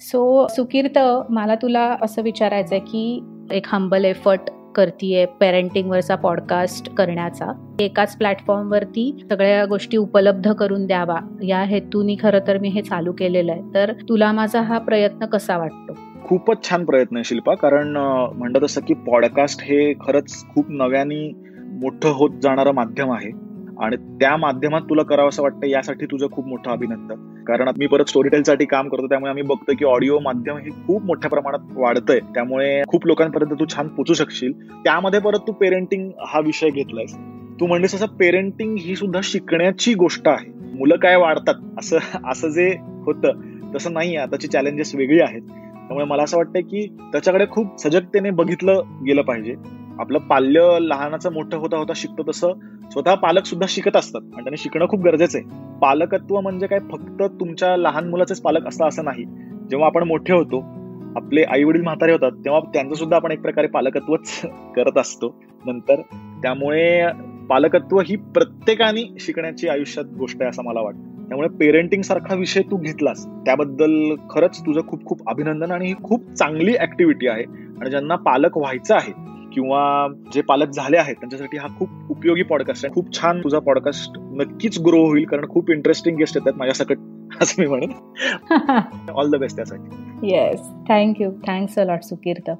So Sukirt मला तुला असं विचारायचं आहे की एक हंबल एफर्ट करतीये पेरेंटिंगवरचा पॉडकास्ट करण्याचा. एकाच प्लॅटफॉर्मवरती सगळ्या गोष्टी उपलब्ध करून द्यावा. या हेतूनी खरं तर मी हे चालू केलेलं आहे. तर तुला माझा हा प्रयत्न कसा वाटतो? खूपच छान प्रयत्न आहे शिल्पा. कारण म्हणत असं की पॉडकास्ट हे खरंच खूप नव्याने मोठं होत जाणारं माध्यम आहे. आणि त्या माध्यमात तुला करावं असं वाटतं यासाठी तुझं खूप मोठं अभिनंदन. कारण मी परत स्टोरी टेलसाठी काम करतो त्यामुळे आम्ही बघतो की ऑडिओ माध्यम हे खूप मोठ्या प्रमाणात वाढतंय. त्यामुळे खूप लोकांपर्यंत तू छान पोचू शकशील. त्यामध्ये परत तू पेरेंटिंग हा विषय घेतलायस. तू म्हणलीस असं पेरेंटिंग ही सुद्धा शिकण्याची गोष्ट आहे. मुलं काय वाढतात असं असं जे होतं तसं नाही आताची चॅलेंजेस वेगळी आहेत. त्यामुळे मला असं वाटतं की त्याच्याकडे खूप सजगतेने बघितलं गेलं पाहिजे. आपलं पाल्य लहानाचं मोठं होता होता शिकतो तसं स्वतः पालक सुद्धा शिकत असतात. आणि त्यांनी शिकणं खूप गरजेचं आहे पालकत्व म्हणजे काय? फक्त तुमच्या लहान मुलाचेच पालक असतं असं नाही. जेव्हा आपण मोठे होतो आपले आई वडील म्हातारे होतात तेव्हा त्यांचं सुद्धा आपण एक प्रकारे पालकत्वच करत असतो. नंतर त्यामुळे पालकत्व ही प्रत्येकाने शिकण्याची आयुष्यात गोष्ट आहे असं मला वाटतं. त्यामुळे पेरेंटिंग सारखा विषय तू घेतलास त्याबद्दल खरंच तुझं खूप खूप अभिनंदन आणि ही खूप चांगली ऍक्टिव्हिटी आहे. आणि ज्यांना पालक व्हायचं आहे किंवा जे पालक झाले आहेत त्यांच्यासाठी हा खूप उपयोगी पॉडकास्ट आहे. खूप छान तुझा पॉडकास्ट नक्कीच ग्रो होईल कारण खूप इंटरेस्टिंग गेस्ट येतात माझ्यासकट असं मी म्हणेन. ऑल द बेस्ट त्यासाठी. Yes thank you thanks a lot Sukirt